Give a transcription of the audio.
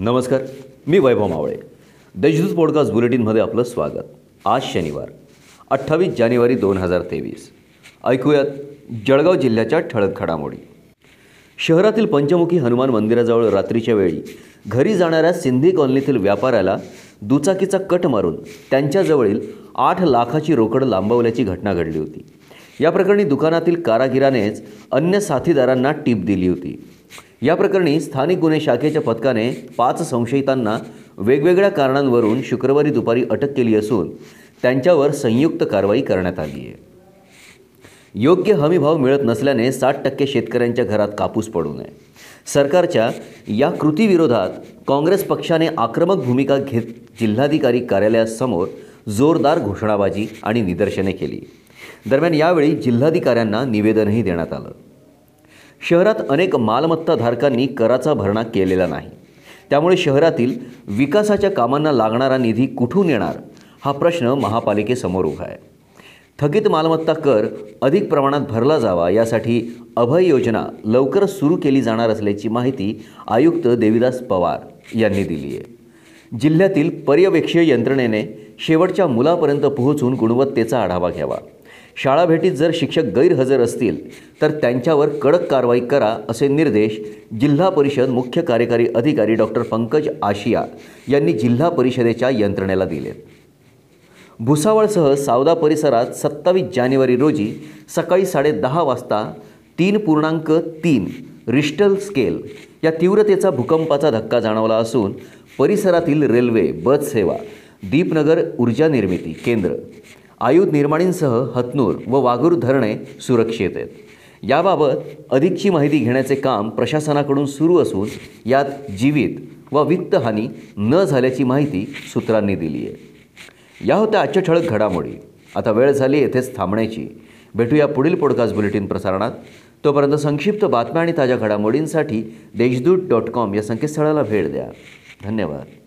नमस्कार मी वैभव मावळे. देशदूत पॉडकास्ट बुलेटिनमध्ये आपलं स्वागत. आज शनिवार अठ्ठावीस जानेवारी दोन हजार तेवीस. ऐकूयात जळगाव जिल्ह्याच्या ठळक घडामोडी. शहरातील पंचमुखी हनुमान मंदिराजवळ रात्रीच्या वेळी घरी जाणाऱ्या सिंधी कॉलनीतील व्यापाऱ्याला दुचाकीचा कट मारून त्यांच्याजवळील आठ लाखाची रोकड लांबवल्याची घटना घडली होती. या प्रकरणी दुकानातील कारागिरानेच अन्य साथीदारांना टीप दिली होती. या प्रकरणी स्थानिक गुन्हे शाखेच्या पथकाने पाच संशयितांना वेगवेगळ्या कारणांवरून शुक्रवारी दुपारी अटक केली असून त्यांच्यावर संयुक्त कारवाई करण्यात आली आहे. योग्य हमीभाव मिळत नसल्याने साठ टक्के शेतकऱ्यांच्या घरात कापूस पडू नये. सरकारच्या या कृतीविरोधात काँग्रेस पक्षाने आक्रमक भूमिका घेत जिल्हाधिकारी कार्यालयासमोर जोरदार घोषणाबाजी आणि निदर्शने केली. दरम्यान यावेळी जिल्हाधिकाऱ्यांना निवेदनही देण्यात आलं. शहरात अनेक मालमत्ताधारकांनी कराचा भरणा केलेला नाही. त्यामुळे शहरातील विकासाच्या कामांना लागणारा निधी कुठून येणार हा प्रश्न महापालिकेसमोर उभा आहे. थकीत मालमत्ता कर अधिक प्रमाणात भरला जावा यासाठी अभय योजना लवकरच सुरू केली जाणार असल्याची माहिती आयुक्त देविदास पवार यांनी दिली आहे. जिल्ह्यातील पर्यवेक्षीय यंत्रणेने शेवटच्या मुलापर्यंत पोहोचून गुणवत्तेचा आढावा घ्यावा. शाळा भेटीत जर शिक्षक गैरहजर असतील तर त्यांच्यावर कडक कारवाई करा असे निर्देश जिल्हा परिषद मुख्य कार्यकारी अधिकारी डॉक्टर पंकज आशिया यांनी जिल्हा परिषदेच्या यंत्रणेला दिलेत भुसावळसह सावदा परिसरात सत्तावीस जानेवारी रोजी सकाळी साडेदहा वाजता तीन पूर्णांक तीन रिस्टल स्केल या तीव्रतेचा भूकंपाचा धक्का जाणवला असून परिसरातील रेल्वे बस सेवा दीपनगर ऊर्जा निर्मिती केंद्र आयुध निर्माणींसह हतनूर व वाघूर धरणे सुरक्षित आहेत. याबाबत अधिकची माहिती घेण्याचे काम प्रशासनाकडून सुरू असून यात जीवित व वित्तहानी न झाल्याची माहिती सूत्रांनी दिली आहे. या होत्या आजच्या ठळक घडामोडी. आता वेळ झाली येथेच थांबण्याची. भेटूया पुढील पॉडकास्ट बुलेटिन प्रसारणात. तोपर्यंत संक्षिप्त बातम्या आणि ताज्या घडामोडींसाठी देशदूत डॉट कॉम या संकेतस्थळाला भेट द्या. धन्यवाद.